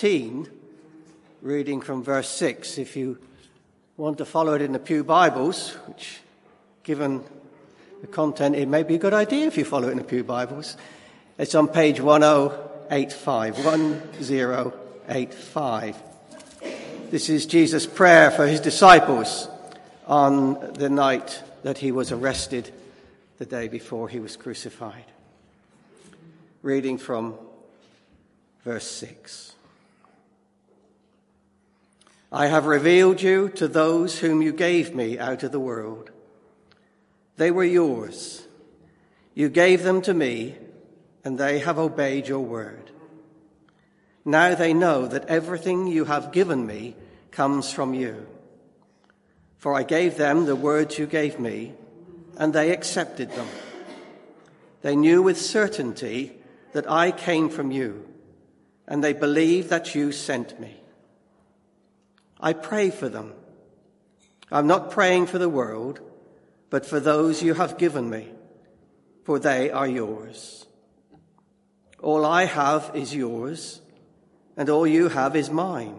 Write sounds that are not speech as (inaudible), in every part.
18, reading from verse 6. If you want to follow it in the Pew Bibles, which, given the content, it may be a good idea if you follow it in the Pew Bibles. It's on page 1085. 1085. This is Jesus' prayer for his disciples on the night that he was arrested the day before he was crucified. Reading from verse 6. I have revealed you to those whom you gave me out of the world. They were yours. You gave them to me, and they have obeyed your word. Now they know that everything you have given me comes from you. For I gave them the words you gave me, and they accepted them. They knew with certainty that I came from you, and they believed that you sent me. I pray for them. I'm not praying for the world, but for those you have given me, for they are yours. All I have is yours, and all you have is mine.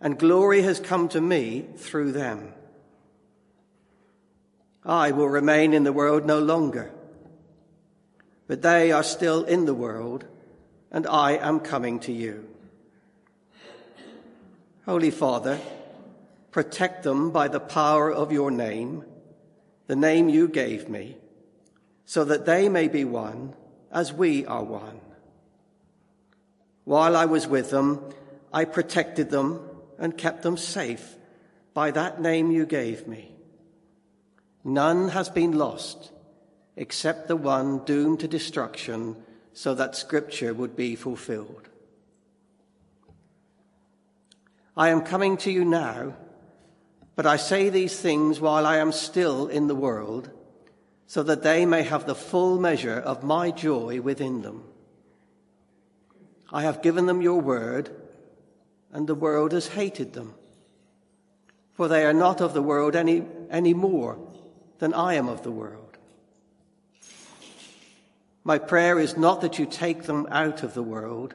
And glory has come to me through them. I will remain in the world no longer, but they are still in the world, and I am coming to you. Holy Father, protect them by the power of your name, the name you gave me, so that they may be one as we are one. While I was with them, I protected them and kept them safe by that name you gave me. None has been lost except the one doomed to destruction so that scripture would be fulfilled. I am coming to you now, but I say these things while I am still in the world, so that they may have the full measure of my joy within them. I have given them your word, and the world has hated them, for they are not of the world any, any more than I am of the world. My prayer is not that you take them out of the world,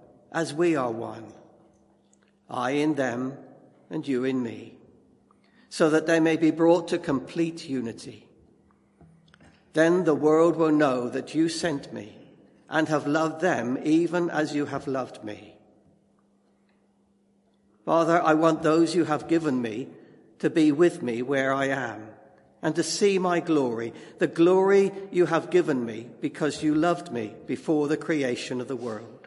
as we are one, I in them and you in me, so that they may be brought to complete unity. Then the world will know that you sent me and have loved them even as you have loved me. Father, I want those you have given me to be with me where I am and to see my glory, the glory you have given me because you loved me before the creation of the world.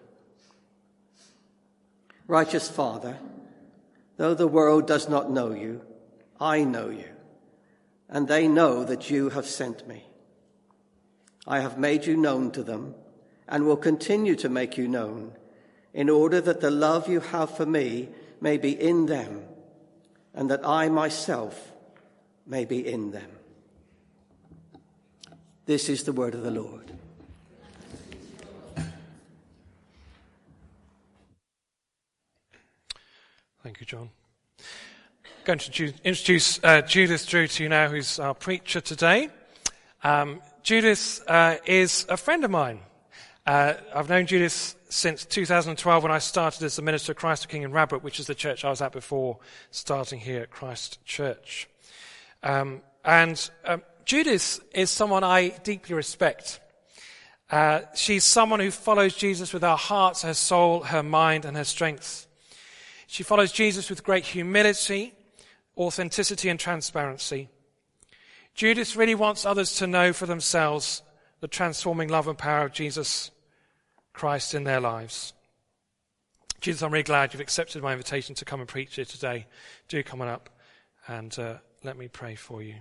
Righteous Father, though the world does not know you, I know you, and they know that you have sent me. I have made you known to them and will continue to make you known in order that the love you have for me may be in them and that I myself may be in them. This is the word of the Lord. John. I'm going to introduce uh, Judith Drew to you now, who's our preacher today. Um, Judith uh, is a friend of mine. Uh, I've known Judith since 2012 when I started as the minister of Christ the King in Radbrook, which is the church I was at before starting here at Christ Church. Um, and um, Judith is someone I deeply respect. Uh, she's someone who follows Jesus with her heart, her soul, her mind, and her strength. She follows Jesus with great humility, authenticity, and transparency. Judith really wants others to know for themselves the transforming love and power of Jesus Christ in their lives. Judith, I'm really glad you've accepted my invitation to come and preach here today. Do come on up and uh, let me pray for you.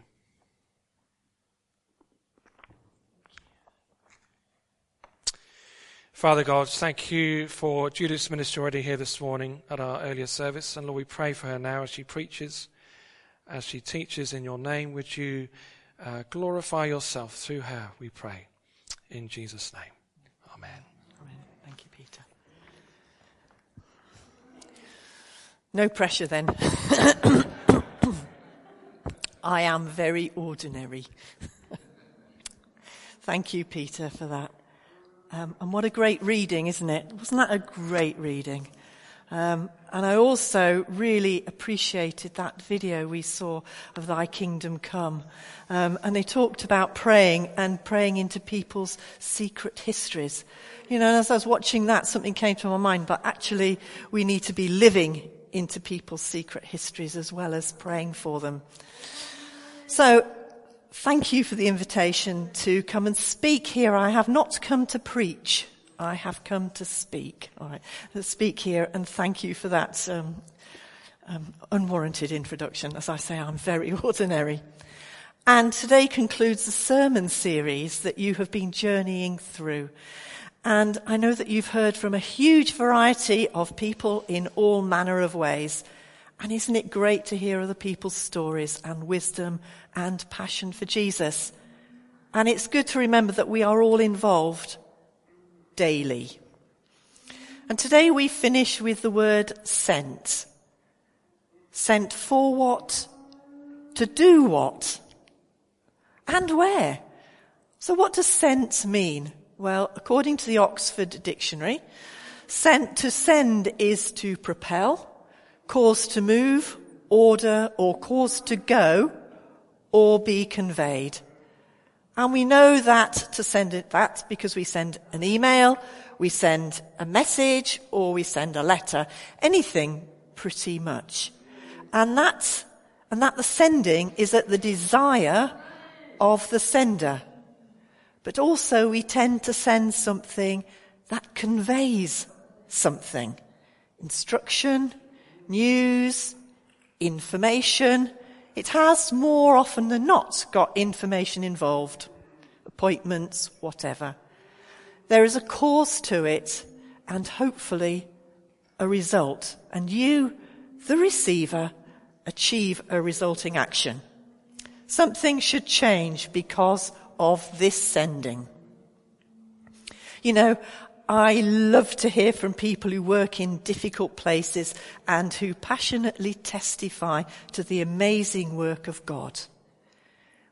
Father God, thank you for Judith's ministry already here this morning at our earlier service. And Lord, we pray for her now as she preaches, as she teaches in your name. Would you uh, glorify yourself through her, we pray. In Jesus' name. Amen. Amen. Thank you, Peter. No pressure then. (coughs) I am very ordinary. (laughs) Thank you, Peter, for that. Um, and what a great reading, isn't it? Wasn't that a great reading? Um, and I also really appreciated that video we saw of Thy Kingdom Come. Um, and they talked about praying and praying into people's secret histories. You know, as I was watching that, something came to my mind, but actually we need to be living into people's secret histories as well as praying for them. So thank you for the invitation to come and speak here. I have not come to preach. I have come to speak. All right, speak here, and thank you for that um, um, unwarranted introduction. As I say, I'm very (laughs) ordinary. And today concludes the sermon series that you have been journeying through. And I know that you've heard from a huge variety of people in all manner of ways. And isn't it great to hear other people's stories and wisdom and passion for Jesus? And it's good to remember that we are all involved daily. And today we finish with the word sent. Sent for what? To do what? And where? So what does sent mean? Well, according to the Oxford Dictionary, sent to send is to propel, cause to move, order, or cause to go, or be conveyed. And we know that to send it, that because we send an email, we send a message, or we send a letter. Anything pretty much. And and that the sending is at the desire of the sender. But also we tend to send something that conveys something. Instruction, news, information. It has more often than not got information involved. Appointments, whatever. There is a cause to it and hopefully a result. And you, the receiver, achieve a resulting action. Something should change because of this sending. You know, I love to hear from people who work in difficult places and who passionately testify to the amazing work of God.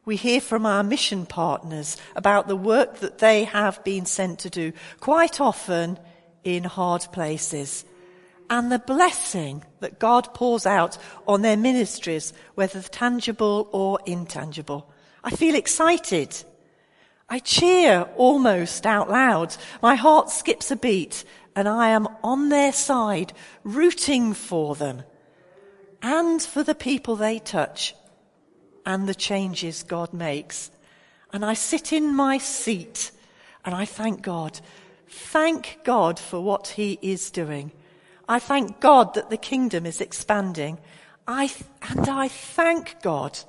We hear from our mission partners about the work that they have been sent to do, quite often in hard places, and the blessing that God pours out on their ministries, whether tangible or intangible. I feel excited I cheer almost out loud. My heart skips a beat and I am on their side, rooting for them and for the people they touch and the changes God makes. And I sit in my seat and I thank God. Thank God for what he is doing. I thank God that the kingdom is expanding. I, and I thank God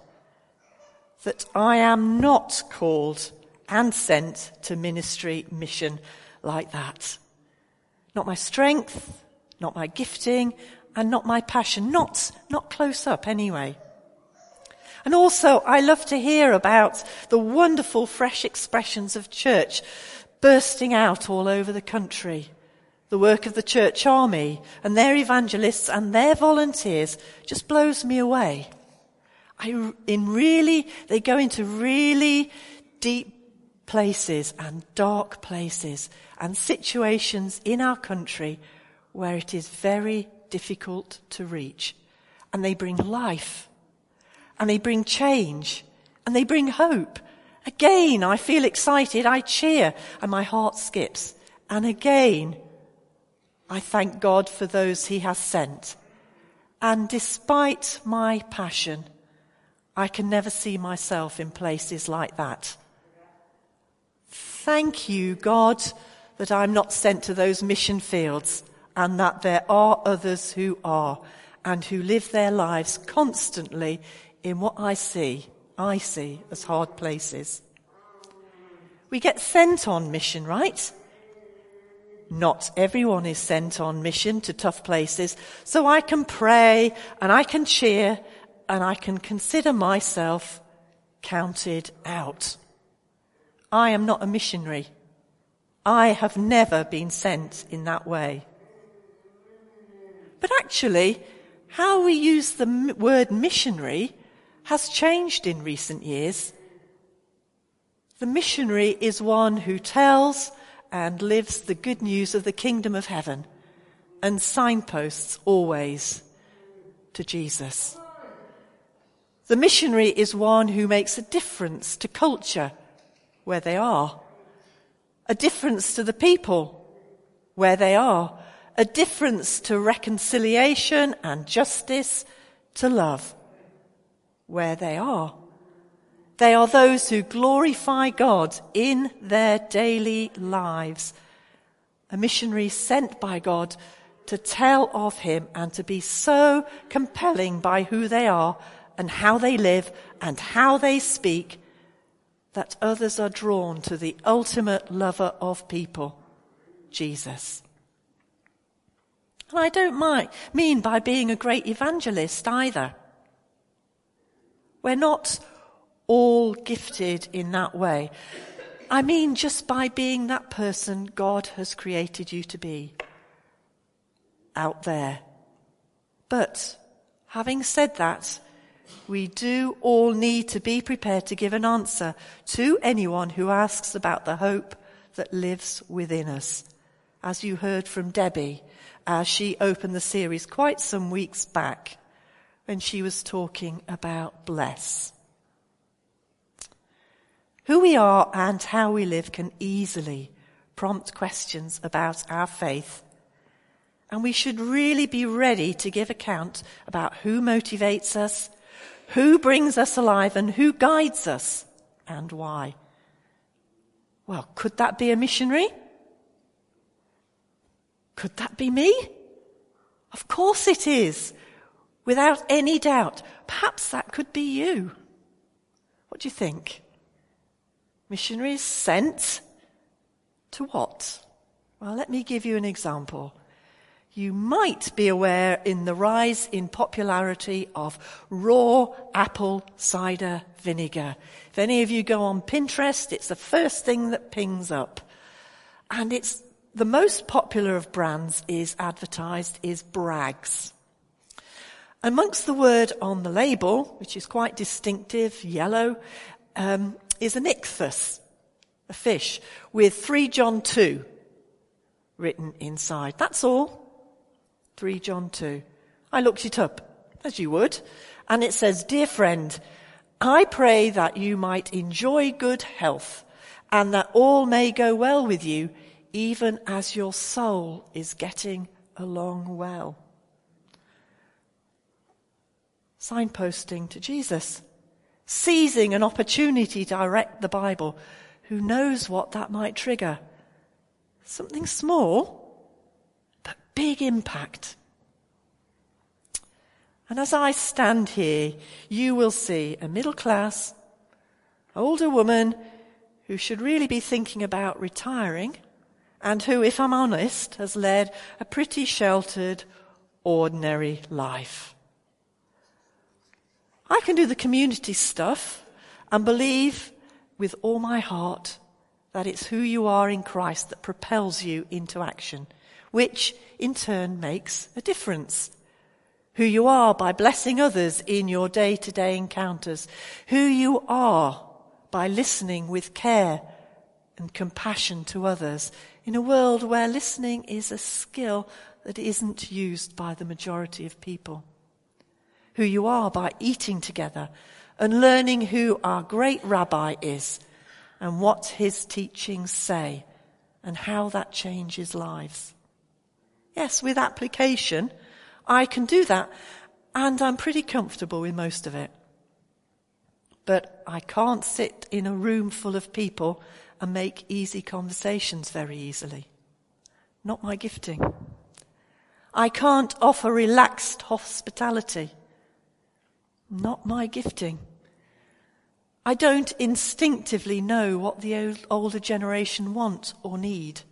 that I am not called and sent to ministry mission like that. Not my strength, not my gifting, and not my passion. Not, not close up anyway. And also, I love to hear about the wonderful fresh expressions of church bursting out all over the country. The work of the church army and their evangelists and their volunteers just blows me away. I, in really, they go into really deep places and dark places and situations in our country where it is very difficult to reach. And they bring life and they bring change and they bring hope. Again, I feel excited. I cheer and my heart skips. And again, I thank God for those he has sent And despite my passion, I can never see myself in places like that. Thank you, God, that I'm not sent to those mission fields and that there are others who are and who live their lives constantly in what I see, I see as hard places. We get sent on mission, right? Not everyone is sent on mission to tough places, so I can pray and I can cheer and I can consider myself counted out. I am not a missionary. I have never been sent in that way. But actually, how we use the word missionary has changed in recent years. The missionary is one who tells and lives the good news of the kingdom of heaven and signposts always to Jesus. The missionary is one who makes a difference to culture where they are, a difference to the people where they are, a difference to reconciliation and justice, to love where they are. They are those who glorify God in their daily lives. A missionary sent by God to tell of Him and to be so compelling by who they are and how they live and how they speak that others are drawn to the ultimate lover of people, Jesus. And I don't mind, mean by being a great evangelist either. We're not all gifted in that way. I mean just by being that person God has created you to be out there. But having said that, we do all need to be prepared to give an answer to anyone who asks about the hope that lives within us. As you heard from Debbie as she opened the series quite some weeks back when she was talking about bless. Who we are and how we live can easily prompt questions about our faith. And we should really be ready to give account about who motivates us, who brings us alive and who guides us and why? Well, could that be a missionary? Could that be me? Of course it is. Without any doubt. Perhaps that could be you. What do you think? Missionaries sent to what? Well, let me give you an example you might be aware in the rise in popularity of raw apple cider vinegar. If any of you go on Pinterest, it's the first thing that pings up. And it's the most popular of brands is advertised is Bragg's. Amongst the word on the label, which is quite distinctive, yellow, um, is an ichthus, a fish, with 3 John 2 written inside. That's all. 3 John 2. I looked it up, as you would, and it says, Dear friend, I pray that you might enjoy good health and that all may go well with you, even as your soul is getting along well. Signposting to Jesus, seizing an opportunity to direct the Bible. Who knows what that might trigger? Something small, big impact. And as I stand here, you will see a middle class, older woman who should really be thinking about retiring and who, if I'm honest, has led a pretty sheltered, ordinary life. I can do the community stuff and believe with all my heart that it's who you are in Christ that propels you into action which in turn makes a difference. Who you are by blessing others in your day to day encounters. Who you are by listening with care and compassion to others in a world where listening is a skill that isn't used by the majority of people. Who you are by eating together and learning who our great rabbi is and what his teachings say and how that changes lives. Yes, with application, I can do that. And I'm pretty comfortable with most of it. But I can't sit in a room full of people and make easy conversations very easily. Not my gifting. I can't offer relaxed hospitality. Not my gifting. I don't instinctively know what the older generation want or need.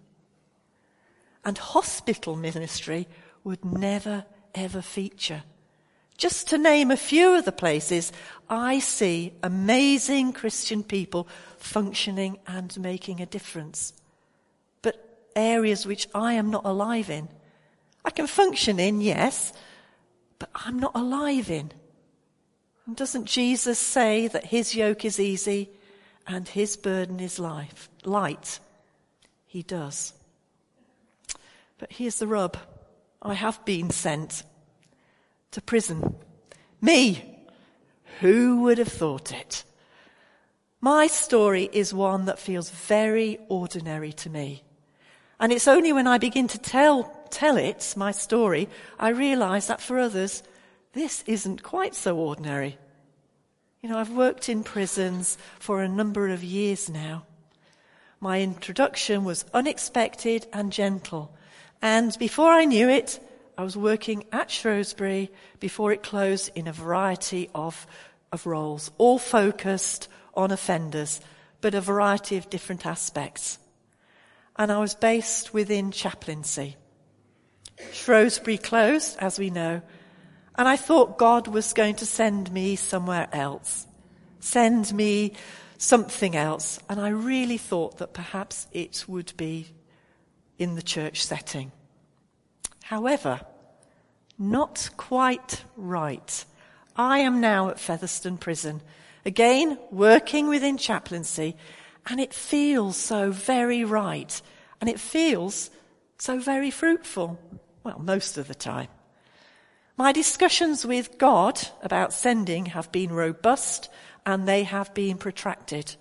And hospital ministry would never ever feature. Just to name a few of the places I see amazing Christian people functioning and making a difference. But areas which I am not alive in. I can function in, yes, but I'm not alive in. And doesn't Jesus say that his yoke is easy and his burden is life, light? He does. But here's the rub. I have been sent to prison. Me! Who would have thought it? My story is one that feels very ordinary to me. And it's only when I begin to tell, tell it, my story, I realize that for others, this isn't quite so ordinary. You know, I've worked in prisons for a number of years now. My introduction was unexpected and gentle. And before I knew it, I was working at Shrewsbury before it closed in a variety of, of roles, all focused on offenders, but a variety of different aspects. And I was based within chaplaincy. Shrewsbury closed, as we know, and I thought God was going to send me somewhere else, send me something else. And I really thought that perhaps it would be in the church setting. However, not quite right. I am now at Featherstone Prison, again working within chaplaincy, and it feels so very right, and it feels so very fruitful. Well, most of the time. My discussions with God about sending have been robust and they have been protracted.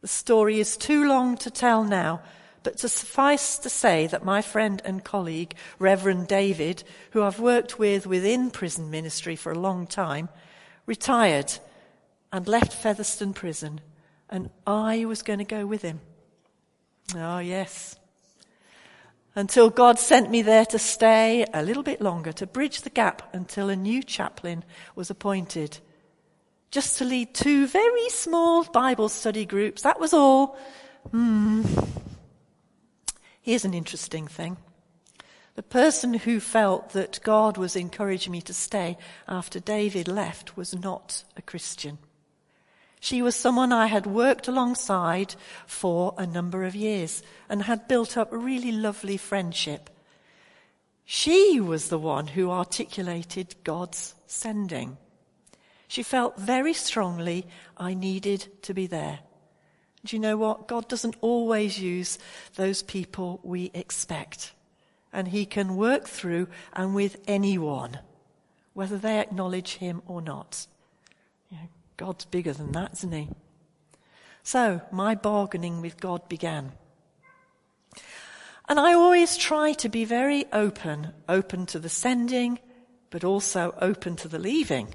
The story is too long to tell now, but to suffice to say that my friend and colleague, Reverend David, who I've worked with within prison ministry for a long time, retired and left Featherstone Prison, and I was going to go with him. Oh, yes until God sent me there to stay a little bit longer, to bridge the gap until a new chaplain was appointed. Just to lead two very small Bible study groups, that was all. Hmm. Here's an interesting thing. The person who felt that God was encouraging me to stay after David left was not a Christian. She was someone I had worked alongside for a number of years and had built up a really lovely friendship. She was the one who articulated God's sending. She felt very strongly I needed to be there. Do you know what? God doesn't always use those people we expect. And He can work through and with anyone, whether they acknowledge Him or not. You know, God's bigger than that, isn't He? So my bargaining with God began. And I always try to be very open, open to the sending, but also open to the leaving.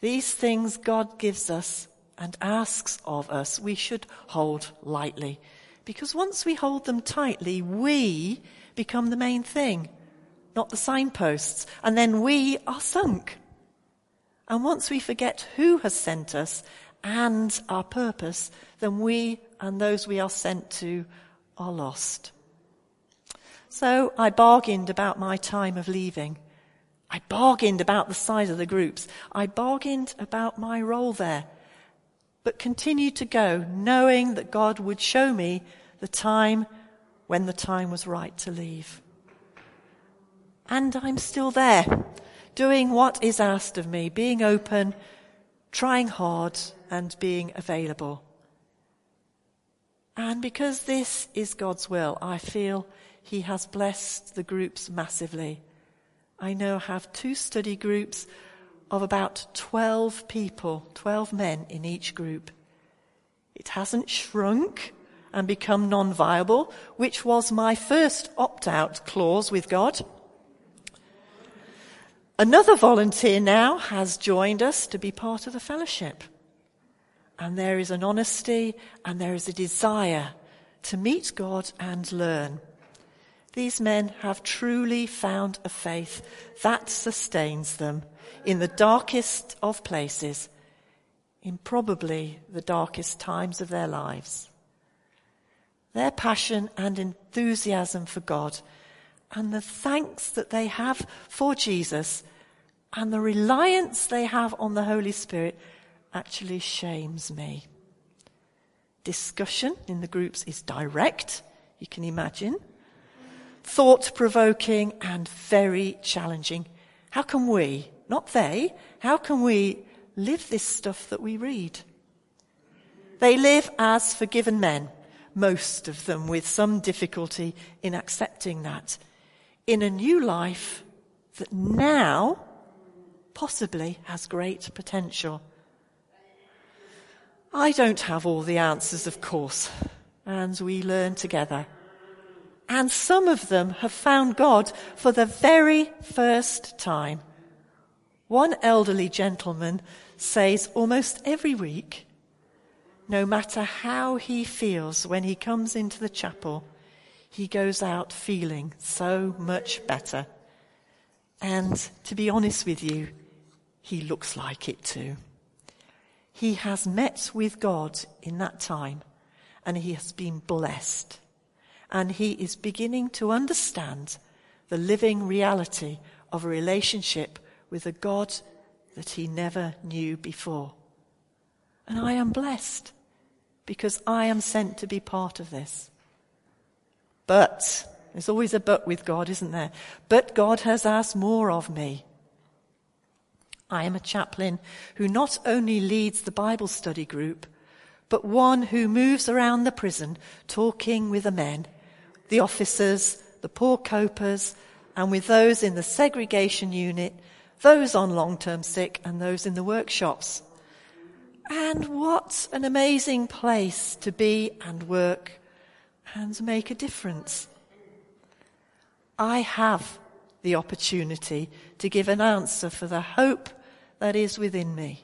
These things God gives us and asks of us, we should hold lightly. Because once we hold them tightly, we become the main thing, not the signposts. And then we are sunk. And once we forget who has sent us and our purpose, then we and those we are sent to are lost. So I bargained about my time of leaving. I bargained about the size of the groups. I bargained about my role there, but continued to go, knowing that God would show me the time when the time was right to leave. And I'm still there doing what is asked of me, being open, trying hard, and being available. And because this is God's will, I feel He has blessed the groups massively. I now have two study groups of about 12 people, 12 men in each group. It hasn't shrunk and become non-viable, which was my first opt-out clause with God. Another volunteer now has joined us to be part of the fellowship. And there is an honesty and there is a desire to meet God and learn. These men have truly found a faith that sustains them in the darkest of places, in probably the darkest times of their lives. Their passion and enthusiasm for God and the thanks that they have for Jesus and the reliance they have on the Holy Spirit actually shames me. Discussion in the groups is direct, you can imagine, thought provoking and very challenging. How can we, not they, how can we live this stuff that we read? They live as forgiven men, most of them with some difficulty in accepting that in a new life that now possibly has great potential. I don't have all the answers, of course, and we learn together. And some of them have found God for the very first time. One elderly gentleman says almost every week, no matter how he feels when he comes into the chapel, he goes out feeling so much better. And to be honest with you, he looks like it too. He has met with God in that time and he has been blessed. And he is beginning to understand the living reality of a relationship with a God that he never knew before. And I am blessed because I am sent to be part of this. But, there's always a but with God, isn't there? But God has asked more of me. I am a chaplain who not only leads the Bible study group, but one who moves around the prison talking with the men, the officers, the poor copers, and with those in the segregation unit, those on long-term sick, and those in the workshops. And what an amazing place to be and work and make a difference. I have the opportunity to give an answer for the hope that is within me.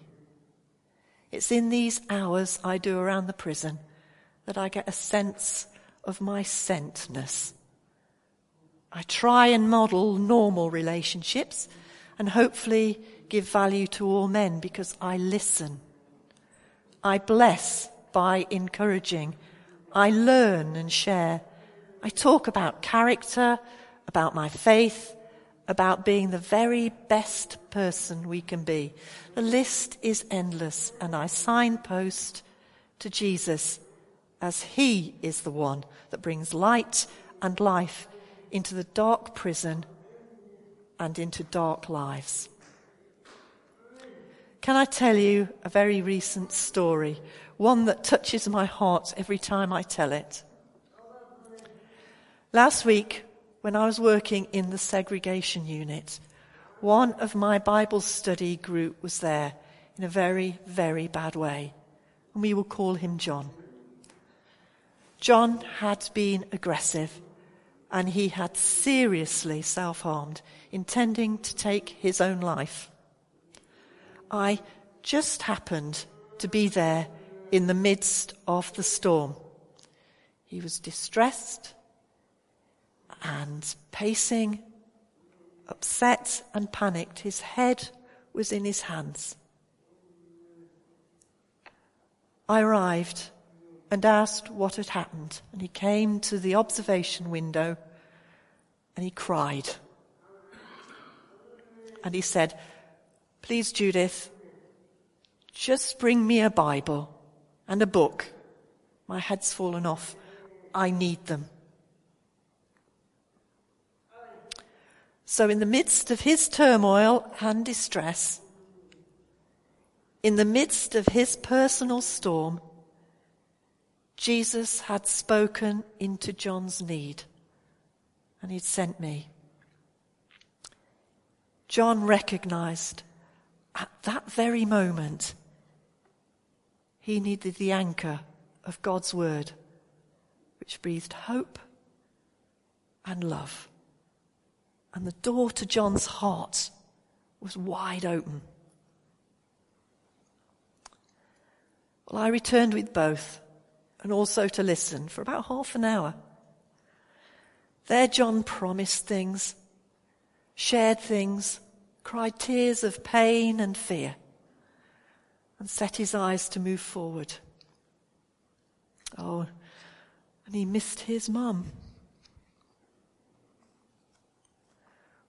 It's in these hours I do around the prison that I get a sense of my sentness. I try and model normal relationships and hopefully give value to all men because I listen. I bless by encouraging I learn and share. I talk about character, about my faith, about being the very best person we can be. The list is endless and I signpost to Jesus as he is the one that brings light and life into the dark prison and into dark lives. Can I tell you a very recent story one that touches my heart every time I tell it. Last week, when I was working in the segregation unit, one of my Bible study group was there in a very, very bad way, and we will call him John. John had been aggressive and he had seriously self harmed, intending to take his own life. I just happened to be there in the midst of the storm. He was distressed and pacing, upset and panicked. His head was in his hands. I arrived and asked what had happened, and he came to the observation window and he cried. And he said, Please, Judith, just bring me a Bible and a book. My head's fallen off. I need them. So, in the midst of his turmoil and distress, in the midst of his personal storm, Jesus had spoken into John's need and he'd sent me. John recognized at that very moment he needed the anchor of God's word, which breathed hope and love. And the door to John's heart was wide open. Well, I returned with both and also to listen for about half an hour. There, John promised things, shared things, cried tears of pain and fear, and set his eyes to move forward. Oh, and he missed his mum.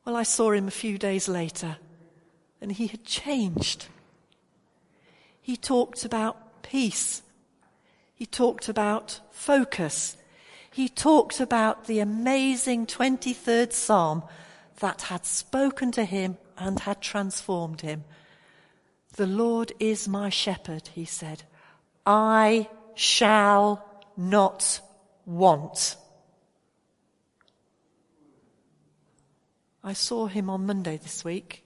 Well, I saw him a few days later, and he had changed. He talked about peace. He talked about focus. He talked about the amazing 23rd Psalm that had spoken to him and had transformed him. The Lord is my shepherd, he said. I shall not want. I saw him on Monday this week.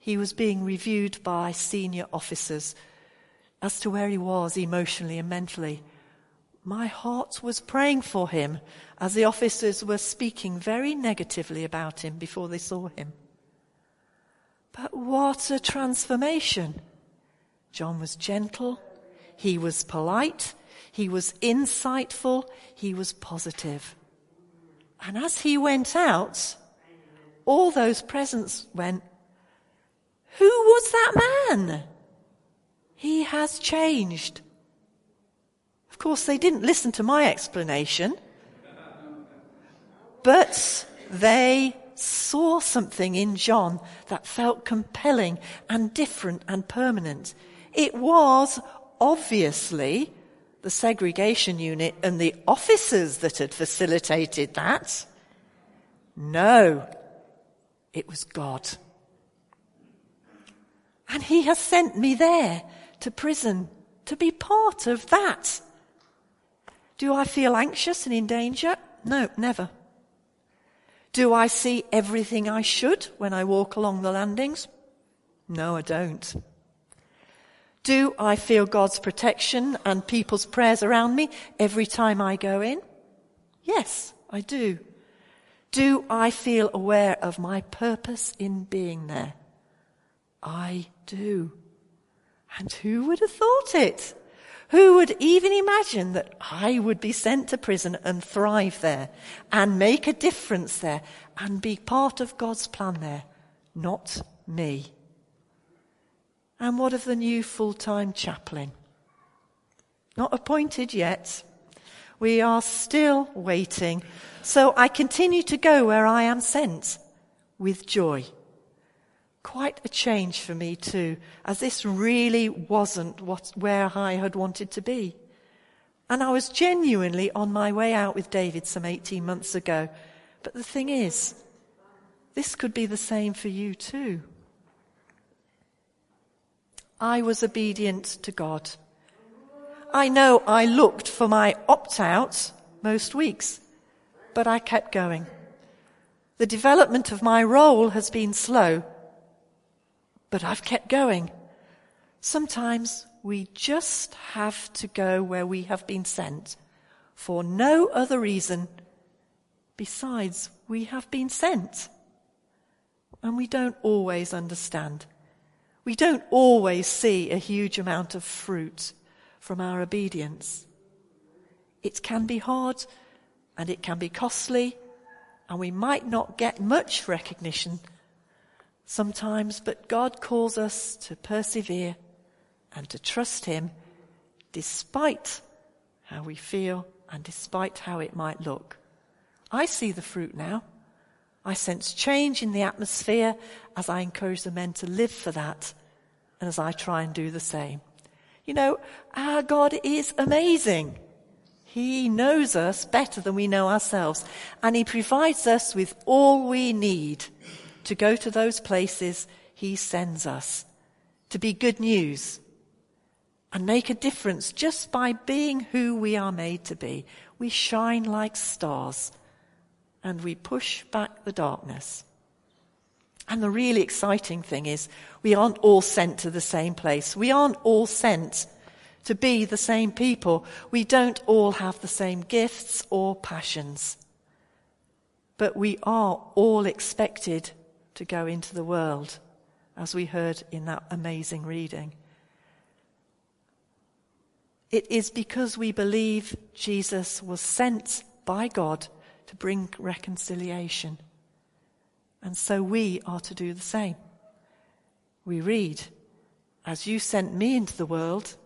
He was being reviewed by senior officers as to where he was emotionally and mentally. My heart was praying for him as the officers were speaking very negatively about him before they saw him. But what a transformation! John was gentle, he was polite, he was insightful, he was positive. And as he went out, all those presents went, Who was that man? He has changed. Of course, they didn't listen to my explanation, but they saw something in John that felt compelling and different and permanent. It was obviously the segregation unit and the officers that had facilitated that. No, it was God. And He has sent me there to prison to be part of that. Do I feel anxious and in danger? No, never. Do I see everything I should when I walk along the landings? No, I don't. Do I feel God's protection and people's prayers around me every time I go in? Yes, I do. Do I feel aware of my purpose in being there? I do. And who would have thought it? Who would even imagine that I would be sent to prison and thrive there and make a difference there and be part of God's plan there? Not me. And what of the new full-time chaplain? Not appointed yet. We are still waiting. So I continue to go where I am sent with joy. Quite a change for me too, as this really wasn't what, where I had wanted to be. And I was genuinely on my way out with David some 18 months ago. But the thing is, this could be the same for you too. I was obedient to God. I know I looked for my opt out most weeks, but I kept going. The development of my role has been slow, but I've kept going. Sometimes we just have to go where we have been sent for no other reason besides we have been sent. And we don't always understand. We don't always see a huge amount of fruit from our obedience. It can be hard and it can be costly and we might not get much recognition sometimes, but God calls us to persevere and to trust Him despite how we feel and despite how it might look. I see the fruit now. I sense change in the atmosphere as I encourage the men to live for that and as I try and do the same. You know, our God is amazing. He knows us better than we know ourselves, and He provides us with all we need to go to those places He sends us, to be good news and make a difference just by being who we are made to be. We shine like stars and we push back the darkness. And the really exciting thing is we aren't all sent to the same place. We aren't all sent to be the same people. We don't all have the same gifts or passions. But we are all expected to go into the world, as we heard in that amazing reading. It is because we believe Jesus was sent by God to bring reconciliation. And so we are to do the same. We read, As you sent me into the world,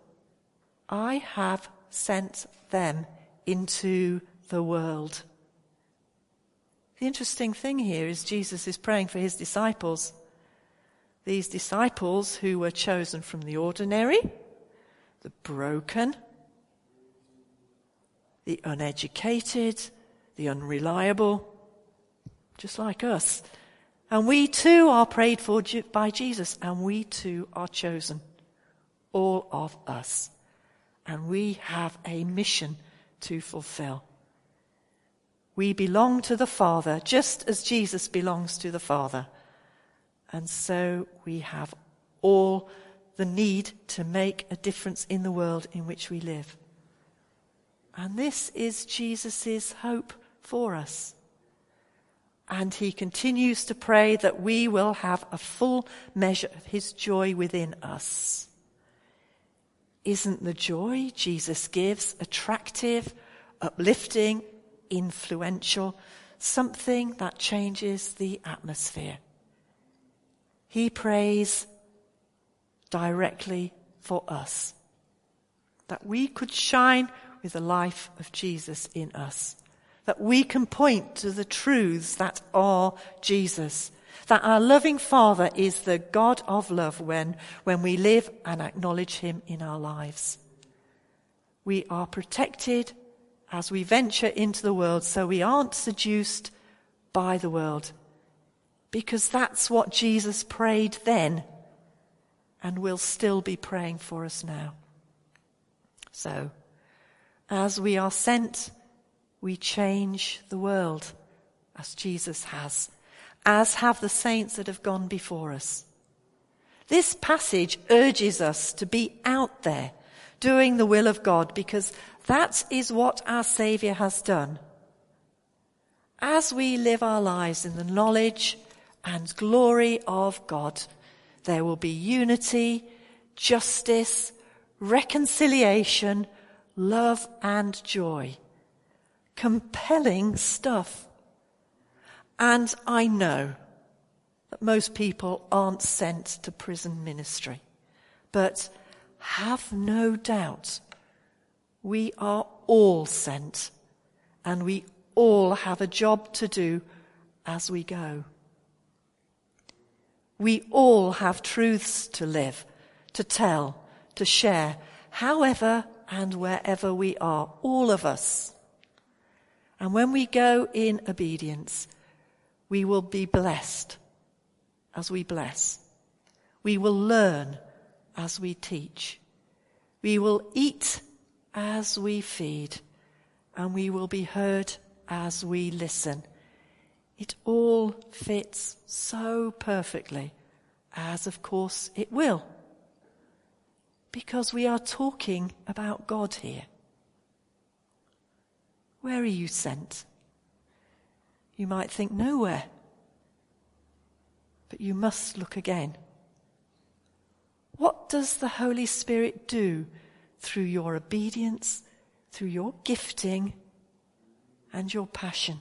I have sent them into the world. The interesting thing here is Jesus is praying for his disciples. These disciples who were chosen from the ordinary, the broken, the uneducated, the unreliable, just like us. And we too are prayed for by Jesus, and we too are chosen. All of us. And we have a mission to fulfill. We belong to the Father, just as Jesus belongs to the Father. And so we have all the need to make a difference in the world in which we live. And this is Jesus' hope for us. And he continues to pray that we will have a full measure of his joy within us. Isn't the joy Jesus gives attractive, uplifting, influential, something that changes the atmosphere? He prays directly for us, that we could shine with the life of Jesus in us that we can point to the truths that are Jesus. That our loving Father is the God of love when, when we live and acknowledge Him in our lives. We are protected as we venture into the world so we aren't seduced by the world. Because that's what Jesus prayed then and will still be praying for us now. So, as we are sent we change the world as Jesus has, as have the saints that have gone before us. This passage urges us to be out there doing the will of God because that is what our Saviour has done. As we live our lives in the knowledge and glory of God, there will be unity, justice, reconciliation, love and joy compelling stuff. And I know that most people aren't sent to prison ministry, but have no doubt we are all sent and we all have a job to do as we go. We all have truths to live, to tell, to share, however and wherever we are, all of us. And when we go in obedience, we will be blessed as we bless. We will learn as we teach. We will eat as we feed. And we will be heard as we listen. It all fits so perfectly, as of course it will. Because we are talking about God here. Where are you sent? You might think nowhere. But you must look again. What does the Holy Spirit do through your obedience, through your gifting, and your passion?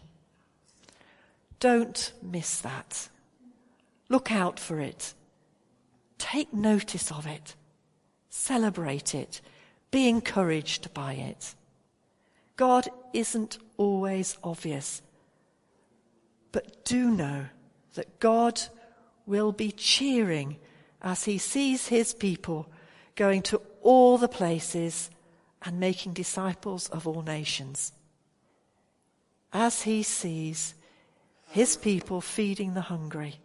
Don't miss that. Look out for it. Take notice of it. Celebrate it. Be encouraged by it. God isn't always obvious. But do know that God will be cheering as he sees his people going to all the places and making disciples of all nations. As he sees his people feeding the hungry,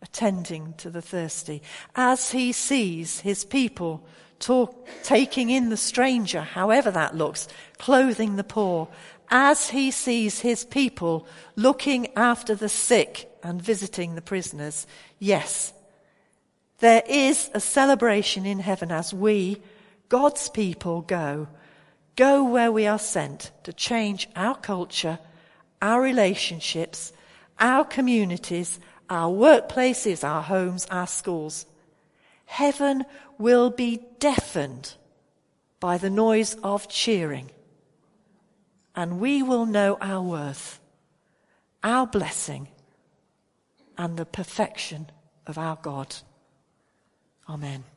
attending to the thirsty, as he sees his people talk, taking in the stranger, however that looks, clothing the poor, as he sees his people looking after the sick and visiting the prisoners, yes, there is a celebration in heaven as we, God's people, go. Go where we are sent to change our culture, our relationships, our communities, our workplaces, our homes, our schools. Heaven will be deafened by the noise of cheering. And we will know our worth, our blessing, and the perfection of our God. Amen.